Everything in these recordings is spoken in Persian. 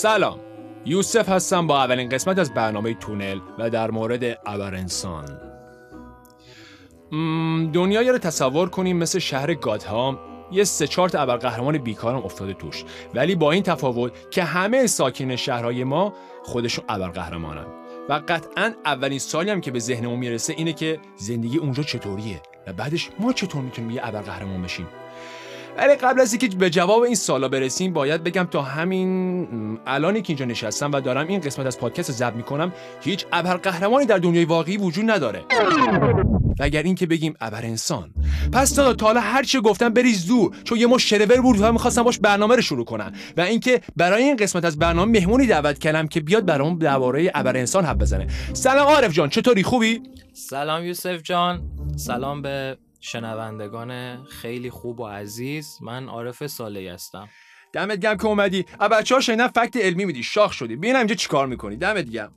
سلام. یوسف هستم با اولین قسمت از برنامه تونل و در مورد ابرانسان. دنیایی رو تصور کنیم مثل شهر گادهام یه سه چهار تا ابرقهرمان بیکارم افتاده توش. ولی با این تفاوت که همه ساکن شهرهای ما خودشون ابرقهرمانن. و قطعا اولین سالی هم که به ذهنمون می‌رسه اینه که زندگی اونجا چطوریه و بعدش ما چطور می‌تونیم یه ابرقهرمان بشیم. ولی قبل از اینکه به جواب این سالا برسیم باید بگم تا همین الانی که اینجا نشستم و دارم این قسمت از پادکست رو ضبط می‌کنم هیچ ابرقهرمانی در دنیای واقعی وجود نداره. و اگر این که بگیم ابر انسان پس تا حالا هر چی گفتم بریز دور چون یه مش شرور بود و می‌خواستم باش برنامه رو شروع کنم و اینکه برای این قسمت از برنامه مهمونی دعوت کردم که بیاد برام درباره ابر انسان حرف بزنه. سلام عارف جان چطوری؟ خوبی؟ سلام یوسف جان. سلام به شنوندگان خیلی خوب و عزیز من عارف سالی هستم. دمت گم که اومدی. ا بچه ها شنیدن فکت علمی میدی. شاخ شدی. ببین اینجا چیکار می‌کنی؟ دمت گم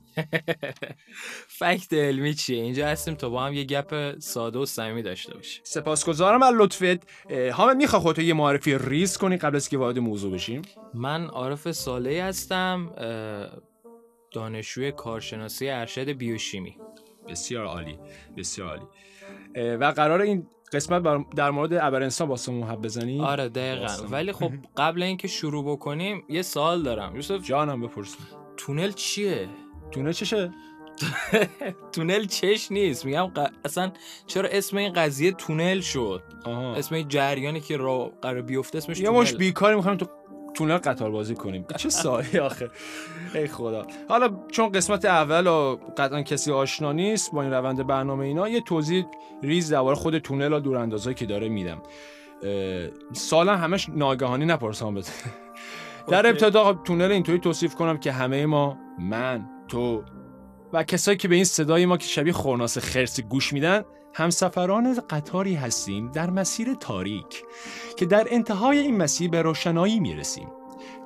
فکت علمی چیه؟ اینجا هستیم تا با هم یه گپ ساده و صمیمی داشته باشیم. سپاسگزارم از لطفت. حامد می‌خوای خودت یه معرفی ریز کنی قبل از که وارد موضوع بشیم؟ من عارف ساله هستم دانشجوی کارشناسی ارشد بیوشیمی. بسیار عالی. بسیار عالی. و قرار این قسمت در مورد ابرانسان با محب بزنی آره دقیقا. ولی خب قبل اینکه شروع بکنیم یه سوال دارم. یوسف جانم بپرس تونل چیه؟ تونل چشه؟ تونل چش نیست. میگم اصلا چرا اسم این قضیه تونل شد؟ آها. اسم این جریانی که را قرار بیفته اسمش یه مش بیکاری می‌خوایم تو تونل قطار بازی کنیم. چه سالی آخه؟ ای خدا. حالا چون قسمت اول و قطعا کسی آشنا نیست با این روند برنامه اینا یه توضیح ریز درباره خود تونل و دوراندازایی که داره میدم. سالا همش ناگهانی نپرسام بده در ابتدا تونل اینطوری توصیف کنم که همه ما من تو و کسایی که به این صدای ما که شبیه خورناس خرس گوش میدن همسفران قطاری هستیم در مسیر تاریک که در انتهای این مسیر به روشنایی می‌رسیم.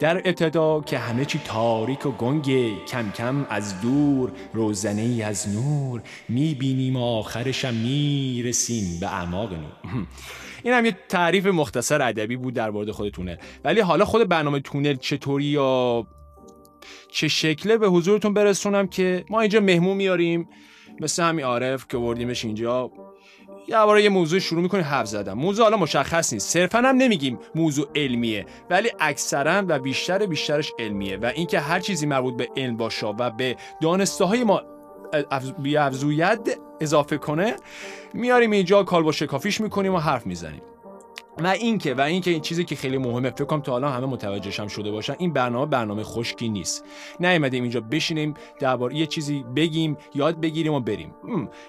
در ابتدا که همه چی تاریک و گنگ کم کم از دور روزنه ای از نور می‌بینیم و آخرش هم می‌رسیم به اعماق نور. این هم یه تعریف مختصر ادبی بود در مورد خود تونل. ولی حالا خود برنامه تونل چطوری یا چه شکله به حضورتون برسونم که ما اینجا مهمون میاریم. مثل همین عارف که وردیمش اینجا. یه یه موضوع شروع می‌کنیم حرف زدن. موضوع حالا مشخص نیست. صرفا هم نمیگیم موضوع علمیه ولی اکثرا و بیشتر بیشترش علمیه و اینکه هر چیزی مربوط به علم باشه و به دانسته های ما بیافزوید اضافه کنه میاریم اینجا کالبدشکافیش می‌کنیم و حرف می‌زنیم. و اینکه و اینکه این چیزی که خیلی مهمه فکر کنم تا حالا همه متوجهش هم شده باشن این برنامه برنامه خشکی نیست. نیومدیم اینجا بشینیم درباره یه چیزی بگیم یاد بگیریم و بریم.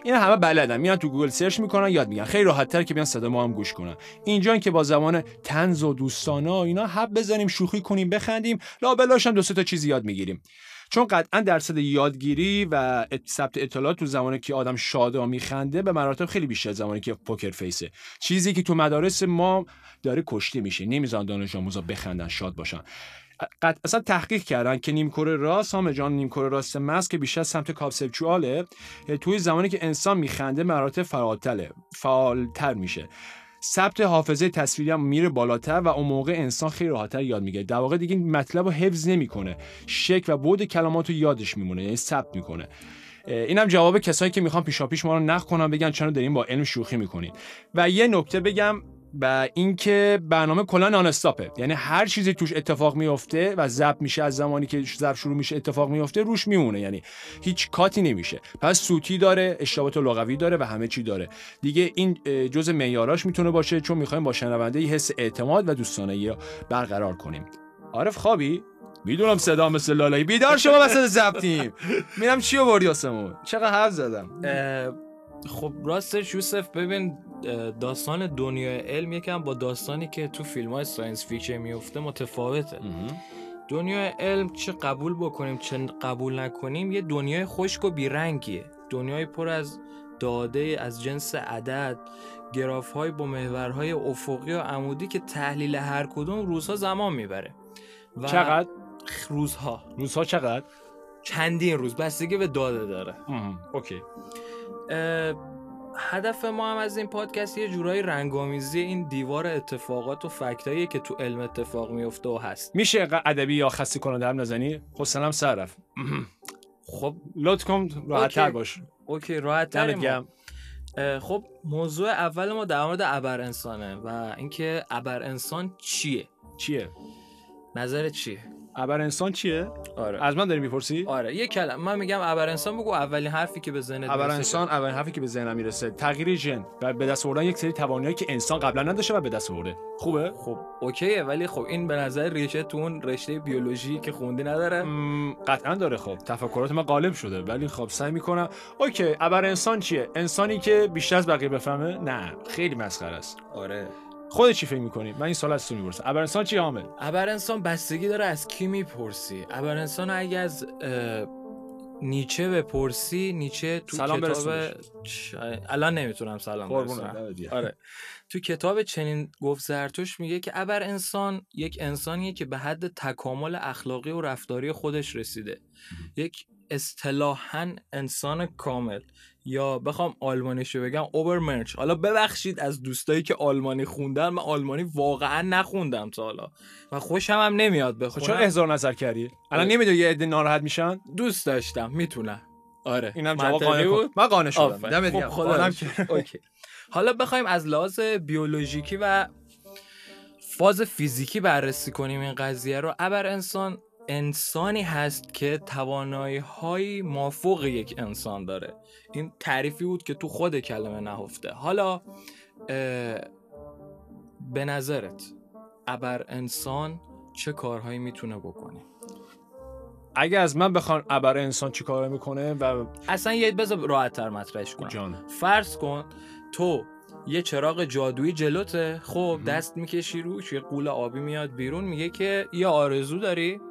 این همه بلدن. میان تو گوگل search می‌کنن یاد می‌گیرن خیلی راحت تر که بیان صدا ما هم گوش کنن. اینجا که با زبان طنز و دوستانه اینا حرف بزنیم شوخی کنیم بخندیم لابلاش هم دو تا چیز یاد می‌گیریم. چون قطعا درصد یادگیری و ثبت اطلاعات تو زمانی که آدم شاد و میخنده به مراتب خیلی بیشتر زمانی که پوکر فیسه. چیزی که تو مدارس ما داره کشته میشه. نمی‌ذارن دانش آموزا بخندن شاد باشن. اصلا تحقیق کردن که نیمکره راست هم جان نیمکره راست مس که بیشتر سمت کابسپچواله توی زمانی که انسان میخنده مراتب فراتله فعالتر میشه. ثبت حافظه تصویری هم میره بالاتر و اون موقع انسان خیلی راحتتر یاد می‌گیره. در واقع دیگه مطلب رو حفظ نمی‌کنه. شک و بود کلمات رو یادش میمونه یعنی ثبت می‌کنه. اینم جواب کسایی که می‌خوان پیشاپیش ما رو نخ کنن بگن چرا داریم با علم شوخی می‌کنید و یه نکته بگم و اینکه برنامه کلا نان یعنی هر چیزی توش اتفاق میفته و ضبط میشه از زمانی که ضبط شروع میشه اتفاق میفته روش میمونه. یعنی هیچ کاتی نمیشه. پس سوتی داره اشتباهات لغوی داره و همه چی داره. دیگه این جزء معیاراش می‌تونه باشه چون می‌خوایم با شنونده حس اعتماد و دوستانه برقرار کنیم. عارف خوابی؟ می‌دونم صدا مثل لالایی. بیدار شما وسط ضبطیم. میرم چی آوردی واسمون چقدر حرف زدم؟ خب راستش یوسف ببین داستان دنیای علم یکم با داستانی که تو فیلم های science fiction میفته متفاوته. دنیای علم چه قبول بکنیم چه قبول نکنیم یه دنیای خشک و بیرنگیه. دنیای پر از داده از جنس عدد گراف های با محورهای افقی و عمودی که تحلیل هر کدوم روزها زمان می‌بره. و چقدر؟ روزها. روزها چقدر؟ چندین روز. بستگی به داده داره. okay. هدف ما هم از این پادکست یه جورایی رنگامیزی این دیوار اتفاقات و fact ایی که تو علم اتفاق میفته و هست. میشه ادبی یا خسته کننده حرف نزنی؟ حوصلم سر رفت. خب لطف کن راحت تر okay. باش. اوکی راحت گرم. خب موضوع اول ما در مورد ابر انسانه و اینکه ابر انسان چیه؟ چیه؟ نظرت چیه؟ ابر انسان چیه؟ آره. از من داری می‌پرسی؟ آره. یه کلمه. من میگم ابر انسان بگو اولین حرفی که به ذهنت ابر. انسان اولین حرفی که به ذهنم می‌رسه. تغییر ژن. و به دست آوردن یک سری توانایی که انسان قبلا نداشته و به دست آورده. خوبه؟ خب اوکیه. ولی خب این به نظر ریشه تو اون رشته بیولوژی که خوندی نداره. م، قطعا داره خب. تفکرات ما غالب شده. ولی خب سعی می‌کنم. اوکی ابر انسان چیه؟ انسانی که بیشتر از بقیه بفهمه؟ نه خیلی مسخره است. آره. خودت چی فکر می‌کنی؟ من این سال از تو می‌پرسم. ابر انسان چی حامل؟ ابر انسان بستگی داره از کی می‌پرسی؟ ابر انسان اگه از نیچه بپرسی نیچه تو سلام کتاب. ش- الان نمی‌تونم سلام برسونم. آره. تو کتاب چنین گفت زرتوش میگه که ابر انسان یک انسانیه که به حد تکامل اخلاقی و رفتاری خودش رسیده. یک اصطلاحا انسان کامل. یا بخوام آلمانیشو بگم اوبرمرچ حالا ببخشید از دوستایی که آلمانی خوندن من آلمانی واقعا نخوندم تا حالا. و خوشم هم نمیاد خب چرا بخونم احضار نظر کردی؟ الان نمی‌دونی یه عده ناراحت میشن؟ دوست داشتم می‌تونم آره. اینم جواب قانع بود؟ من قانع شدم. خب رو. اوکی. حالا بخوایم از لحاظ بیولوژیکی و فاز فیزیکی بررسی کنیم این قضیه رو. ابر انسان انسانی هست که توانایی های مافوق یک انسان داره. این تعریفی بود که تو خود کلمه نهفته. حالا به نظرت ابر انسان چه کارهایی می‌تونه بکنه؟ اگه از من بخوان ابر انسان چی کار می‌کنه و اصلا یه بذار راحت تر مطرحش کنم. جان. فرض کن تو یه چراغ جادویی جلوته خب دست می‌کشی روش یه قول آبی میاد بیرون میگه که یه آرزو داری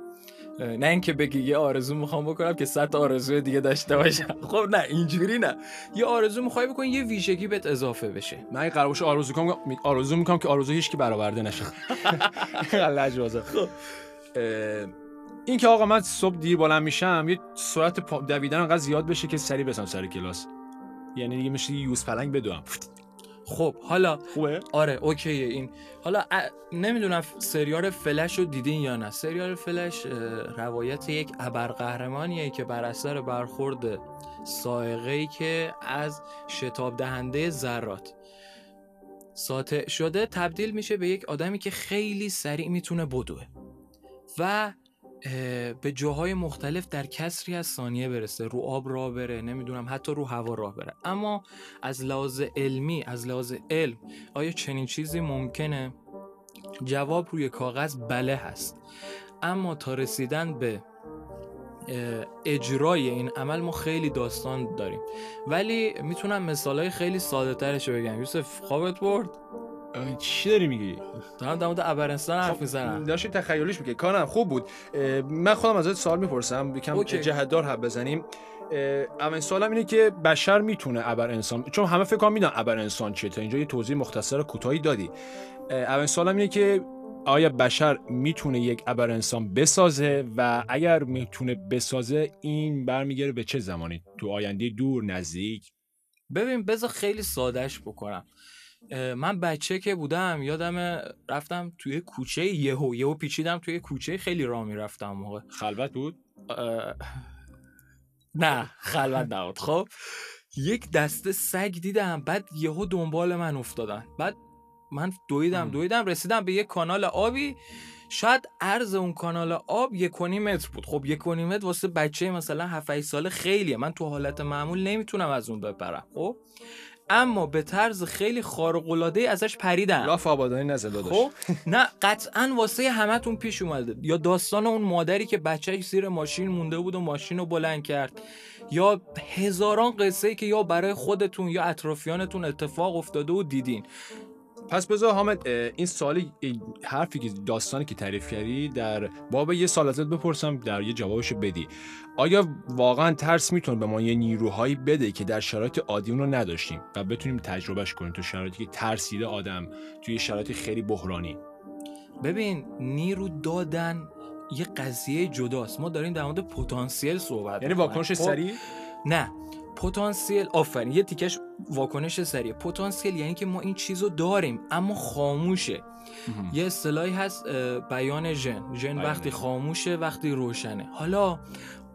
نه اینکه بگی یه آرزو می‌خوام بکنم که صد تا آرزوی دیگه داشته باشم. خب نه اینجوری نه. یه آرزو می‌خوای بکنی یه ویژگی بهت اضافه بشه. من این قرار باشه آرزو کنم آرزو می‌کنم که آرزو هیچ کی برآورده نشه. لجوازه خب این که آقا من صبح دیر بلند میشم یه سرعت دویدن انقدر زیاد بشه که سری برسم سر کلاس. یعنی دیگه میشه یوز پلنگ بدوم. خب حالا خوبه؟ آره اوکیه این. حالا ا- نمی‌دونم سریال فلش رو دیدین یا نه. سریال فلش روایت یک ابرقهرمانیه که بر اثر برخورد سائقه‌ای که از شتاب دهنده ذرات. ساطع شده تبدیل میشه به یک آدمی که خیلی سریع می‌تونه بدوه. و به جاهای مختلف در کسری از ثانیه برسه. رو آب راه بره نمی‌دونم حتی رو هوا راه بره. اما از لحاظ علمی از لحاظ علم آیا چنین چیزی ممکنه؟ جواب روی کاغذ بله هست. اما تا رسیدن به اجرای این عمل ما خیلی داستان داریم. ولی می‌تونم مثالهای خیلی ساده ترش بگم. یوسف خوابت برد؟ چی داری میگی؟ دارم در مورد ابرستان حرف خب، می‌زنم. داشتی تخیلیش میگه کارم خوب بود. من خودم ازت سوال می‌پرسم. یکم. جهتدار حب بزنیم. اولین سوالم اینه که بشر می‌تونه ابر انسان چون همه فکر کنم می‌دونن ابر انسان چیه. تا اینجا یه توضیح مختصر کوتاهی دادی. اولین سوالم اینه که آیا بشر می‌تونه یک ابر انسان بسازه؟ و اگر می‌تونه بسازه این برمیگره به چه زمانی؟ تو آینده دور نزدیک؟ ببین بذار خیلی سادهش بکنم. من بچه که بودم یادم رفتم توی کوچه یهو یهو پیچیدم توی کوچه خیلی راه می‌رفتم موقع. خلوت بود؟ نه خلوت نبود. خب یک دسته سگ دیدم بعد یهو دنبال من افتادن. بعد من دویدم. دویدم رسیدم به یک کانال آبی. شاید عرض اون کانال آب یک متر بود. خب یک و نیم متر واسه بچه مثلا 7 ساله خیلیه. من تو حالت معمول نمی‌تونم از اون بپرم. خب اما به طرز خیلی خارق العاده ازش پریدم. لاف آبادانی نزد داداش. خب نه قطعا واسه همتون پیش اومده. یا داستان اون مادری که بچهش زیر ماشین مونده بود و ماشین رو بلند کرد. یا هزاران قصه ای که یا برای خودتون یا اطرافیانتون اتفاق افتاده و دیدین. پس بذار حامد این سوالی این حرفی که داستانی که تعریف کردی در باب یه سال ازت بپرسم در یه جوابشو بدی. آیا واقعا ترس می‌تونه به ما یه نیروهایی بده که در شرایط عادی اون رو نداشتیم و بتونیم تجربهش کنیم تو شرایطی که ترسیده آدم توی شرایطی خیلی بحرانی؟ ببین نیرو دادن یه قضیه جداست. ما داریم در مورد پتانسیل صحبت یعنی. واکنش خب، سریع؟ نه. پتانسیل آفرین یه تیکش واکنش سریع. پتانسیل یعنی که ما این چیزو داریم اما خاموشه. یه اصطلاحی هست بیان ژن. ژن وقتی خاموشه وقتی روشنه. حالا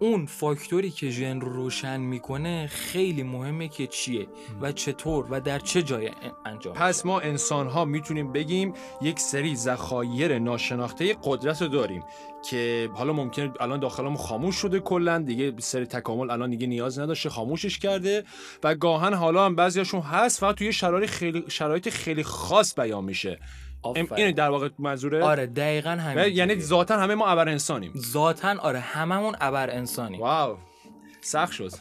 اون فاکتوری که ژن رو روشن می‌کنه خیلی مهمه که چیه و چطور و در چه جای انجام پس ما انسان ها می‌تونیم بگیم یک سری ذخایر ناشناخته قدرت رو داریم که حالا ممکنه الان داخلمون خاموش شده کلا دیگه سری تکامل الان دیگه نیاز نداشته خاموشش کرده و گاهن حالا هم بعضیاشون هست فقط توی شرایط خیلی شرایط خیلی خاص بیان میشه. این در واقع منظوره؟ آره دقیقا همین یعنی ذاتا همه ما ابر انسانیم. ذاتا آره هممون ابر انسانیم. واو سخت شد.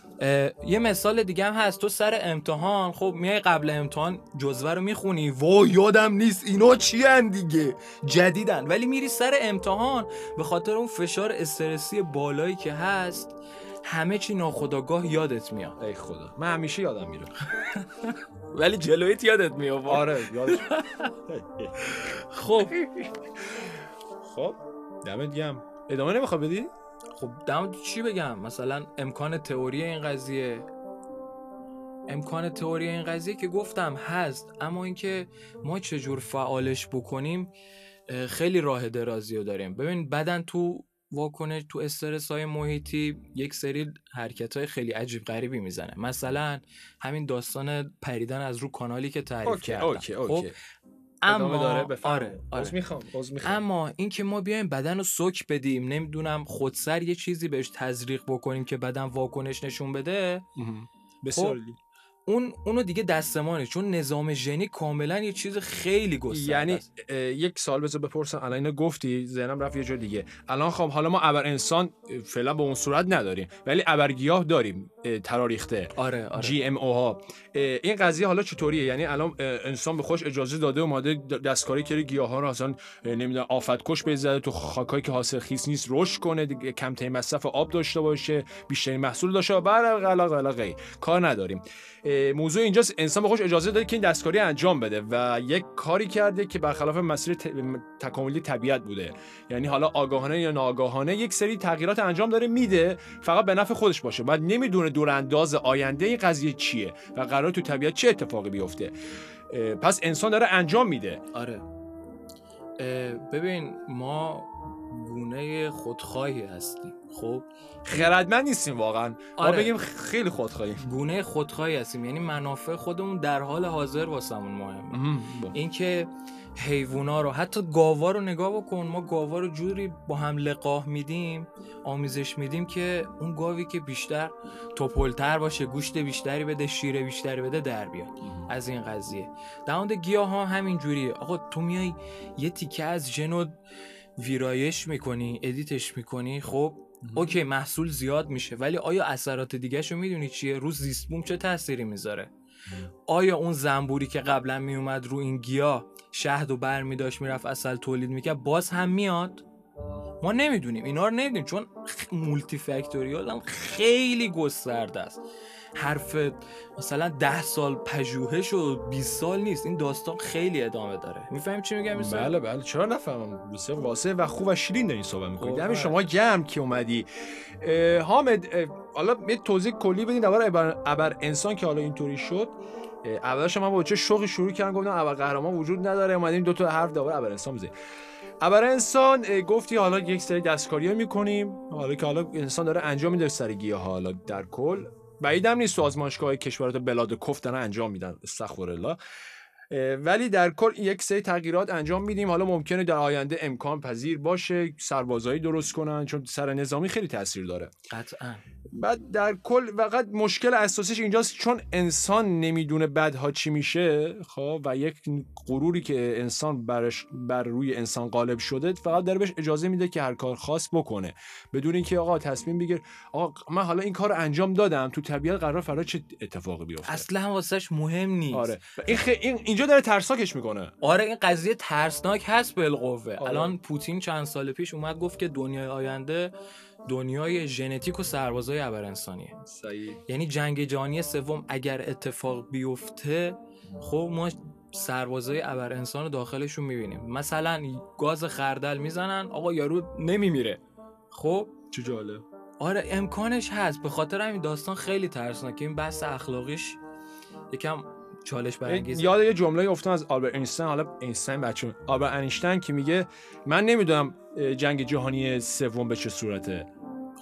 یه مثال دیگه هم هست تو سر امتحان خب میای قبل امتحان جزوه رو می‌خونی. وا یادم نیست اینا چی هن دیگه؟ جدیدن. ولی میری سر امتحان به خاطر اون فشار استرسی بالایی که هست همه چی ناخداگاه یادت میاد. ای خدا. من همیشه یادم میره. ولی جلویت یادت میاد آره یادش خب. خب دمت گم ادامه نمی‌خواد بدی؟ خب دم چی بگم؟ مثلا امکان تئوری این قضیه امکان تئوری این قضیه که گفتم هست اما اینکه ما چجور فعالش بکنیم خیلی راه درازی رو داریم. ببین بدن تو واکنش تو استرس های محیطی یک سری حرکت های خیلی عجیب غریبی می‌زنه. مثلا همین داستان پریدن از رو کانالی که تعریف کردم. اوکی، اوکی. خب اما داره؟ آره, آره. می‌خوام اما اینکه ما بیایم بدن رو سوک بدیم نمی‌دونم خودسر یه چیزی بهش تزریق بکنیم که بدن واکنش نشون بده بسیار خب اون اونو دیگه دستمانه. چون نظام ژنی کاملا یه چیز خیلی گسترده یعنی. یک سال بذار بپرسم. الان اینو گفتی ذهنم رفت یه جور دیگه. الان خب حالا ما ابر انسان فعلا به اون صورت نداریم. ولی ابرگیاه داریم تراریخته آره آره. جی ام او ها. این قضیه حالا چطوریه؟ یعنی الان انسان به خوش اجازه داده اومده دستکاری کرده گیاه ها رو اصلا نمی‌دونم آفت کش بزنه تو خاکایی که حاصل خیس نیست رشد کنه کمترین مصرف آب داشته باشه بیشترین محصول داشته باشه. بعد کار نداریم. موضوع اینجاست انسان به خوش اجازه داده که این دستکاری انجام بده و یک کاری کرده که برخلاف مسیر تکاملی طبیعت بوده. یعنی حالا آگاهانه یا ناآگاهانه یک سری تغییرات انجام داره میده فقط به نفع خودش باشه. بعد نمی‌دونه دورانداز آینده این قضیه چیه و قرار تو طبیعت چه اتفاقی بیفته. پس انسان داره انجام میده. آره. ببین ما گونه خودخواهی هستیم. خب؟ خردمند نیستیم واقعا. آره. ما بگیم خیلی خودخواهی گونه خودخواهی هستیم. یعنی منافع خودمون در حال حاضر واسمون مهمه. اینکه حیوونا رو حتی گاوا رو نگاه بکن. ما گاوا رو جوری با هم لقاه میدیم آمیزش میدیم که اون گاوی که بیشتر توپلتر باشه گوشت بیشتری بده شیر بیشتری بده در بیاد. از این قضیه. در مورد گیاه ها همین جوریه آقا تو میای یه تیکه از ژنو ویرایش می‌کنی edit ش می‌کنی خب؟ okay محصول زیاد میشه ولی آیا اثرات دیگه رو می‌دونی چیه؟ رو زیست بوم چه تأثیری می‌ذاره؟ آیا اون زنبوری که قبلا میومد رو این گیاه شهد و بر میداشت می‌رفت عسل تولید می‌کرد باز هم میاد؟ ما نمی‌دونیم اینا رو نمی‌دونیم چون multifactorial هم خیلی گسترده است. حرف مثلا ده سال پژوهش و 20 سال نیست. این داستان خیلی ادامه داره. می‌فهمیم چی میگم بله بله. چرا نفهمم؟ بسیار واسه و خوب و شیرین داری صحبت می‌کنید خب، همین شما گرم که اومدی. حامد حالا یه توضیح کلی بدین درباره ابر, ابر انسان که حالا اینطوری شد. اولش من با چه شوقی شروع کردم گفتم ابر قهرمان وجود نداره. اومدیم دو تا حرف درباره ابر انسان بزنیم ابر انسان گفتی حالا یک سری دستکاری می‌کنیم. حالا که حالا انسان داره انجام میده سر گیاه حالا در کل. بعیدم نیست تو آزمایشگاه کشورات بلاد کف دارن انجام میدن. استغفر الله ولی در کل یک سری تغییرات انجام میدیم. حالا ممکنه در آینده امکان پذیر باشه سربازایی درست کنن چون سر نظامی خیلی تاثیر داره. قطعا. بعد در کل فقط مشکل اساسیش اینجاست چون انسان نمی‌دونه بعدها چی میشه خب؟ و یک غروری که انسان برش بر روی انسان غالب شده فقط داره بهش اجازه میده که هر کار خاص بکنه. بدون اینکه آقا تصمیم بگیر آقا من حالا این کار رو انجام دادم تو طبیعت قرار فردا چه اتفاقی بیفته؟ اصلا واسش مهم نیست. آره. این, خ... این اینجا داره ترسناکش می‌کنه. آره این قضیه ترسناک هست بالقوه. آره. الان پوتین چند سال پیش اومد گفت که دنیای آینده دنیای ژنتیک و سربازای ابر انسانیه صحیح. یعنی جنگ جهانی سوم اگر اتفاق بیفته خب ما سربازای ابر انسان رو داخلشون می‌بینیم. مثلا گاز خردل می‌زنن آقا یارو نمیمیره. خب؟ چه جالب. آره امکانش هست. به خاطر همین داستان خیلی ترسناکه. این بحث اخلاقیش یکم چالش برانگیز یاد یه جمله افتادم از آلبرت اینشتین حالا اینشتین بچه آلبرت اینشتین که میگه من نمی‌دونم جنگ جهانی سوم به چه صورته.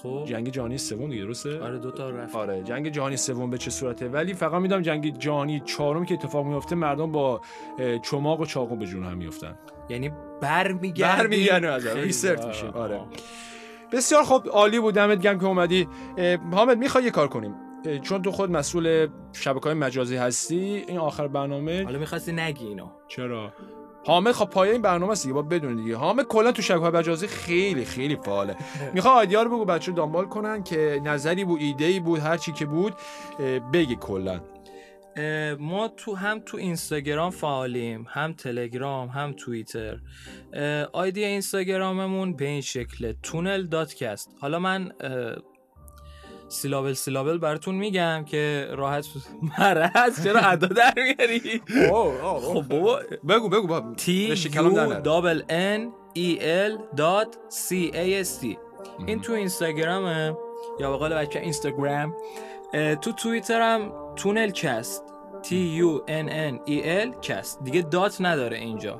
خب. جنگ جهانی سوم دیگه درسته؟ آره دو تا رفت. آره جنگ جهانی سوم به چه صورته؟ ولی فقط می‌دونم جنگ جهانی چهارم که اتفاق میفته مردم با چماق و چاقو به جون هم میفتن یعنی برمیگردی. برمیگردیم از آه، میشیم. آه. آره. بسیار خوب عالی بود. دمت گرم که اومدی. حامد می‌خوای یه کار کنیم؟ چون تو خود مسئول شبکه های مجازی هستی این آخر برنامه حالا می‌خواستی نگی اینو. چرا؟ حامد خب پایه این برنامه است دیگه با بدون دیگه. حامد کلا تو شبکه مجازی خیلی خیلی فعاله. می‌خوام آیدیا رو بگو بچه دنبال کنن که نظری بود ایده ای بود هر چی که بود بگی کلا. ما تو هم تو اینستاگرام فعالیم هم تلگرام هم توییتر. ID اینستاگراممون به این شکله تونل dot cast حالا من syllable syllable براتون میگم که راحت مرز چرا ادا در میاری؟ خب بابا. بگو بگو ادا نیار. double N E L dot C A S T. این تو اینستاگرامه یا به قول بچه اینستاگرام. تو توییتر هم تونل کست T U N N E L کست دیگه دات نداره اینجا.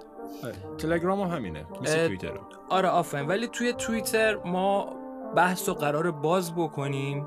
تلگرام هم همینه. مثل توییتر آره آفرین. ولی توی توییتر ما بحث و قرار باز بکنیم.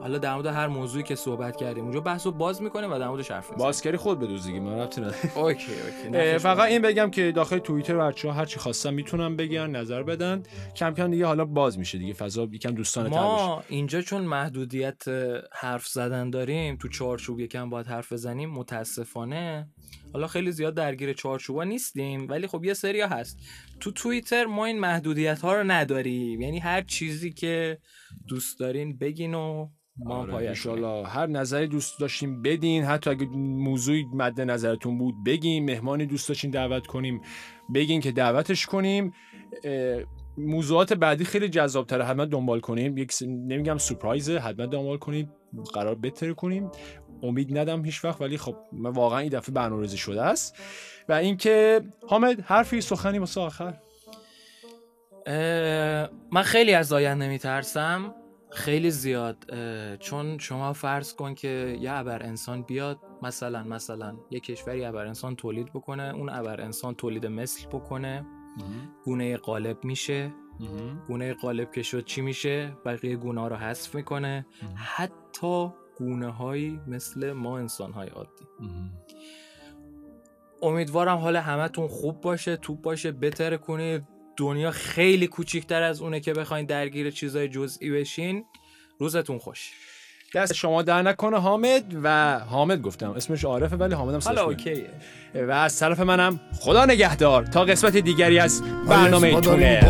حالا در مورد هر موضوعی که صحبت کردیم اونجا بحث رو باز می‌کنیم و در موردش حرف می‌زنیم بازکری خود بدوز دیگه من ربطی نداره. اوکی اوکی فقط. این بگم که داخل توییتر بچه ها هر چی خواستن می‌تونن بگن نظر بدن. کم کم دیگه حالا باز میشه دیگه فضا یکم دوستانه تر ما اینجا چون محدودیت حرف زدن داریم تو چارچوب یکم باید حرف بزنیم متاسفانه. حالا خیلی زیاد درگیر چارچوبا نیستیم ولی خب یه سریا هست. تو توییتر ما این محدودیت ها رو نداریم. یعنی هر چیزی که دوست دارین بگین و ما آره، پایش انشالله هر نظری دوست داشتیم بدین حتی اگه موضوعی مد نظرتون بود بگین مهمانی دوست داشتین دعوت کنیم بگین که دعوتش کنیم. موضوعات بعدی خیلی جذاب تره حتما دنبال کنیم یک س- نمیگم سورپرایزه حتما دنبال کنید قرار بهتر کنیم. امید ندم هیچ وقت ولی خب من واقعا این دفعه برنامه‌ریزی شده است. و اینکه حامد حرفی سخنی واسه آخر؟ من خیلی از آینده میترسم. خیلی زیاد چون شما فرض کن که یه ابر انسان بیاد مثلا مثلا یه کشوری ابر انسان تولید بکنه اون ابر انسان تولید مثل بکنه گونه غالب میشه. گونه غالب که شد چی میشه؟ بقیه گونه ها رو حذف می‌کنه. حتی گونه هایی مثل ما انسان های عادی امیدوارم حال همتون خوب باشه توپ باشه بتره کنید دنیا خیلی کوچیکتر از اونه که بخواین درگیر چیزای جزئی بشین. روزتون خوش. دست شما در نکنه حامد و حامد گفتم. اسمش عارفه ولی حامدم سرش حالا اوکیه. و از طرف منم خدا نگهدار. تا قسمت دیگری از برنامه تونل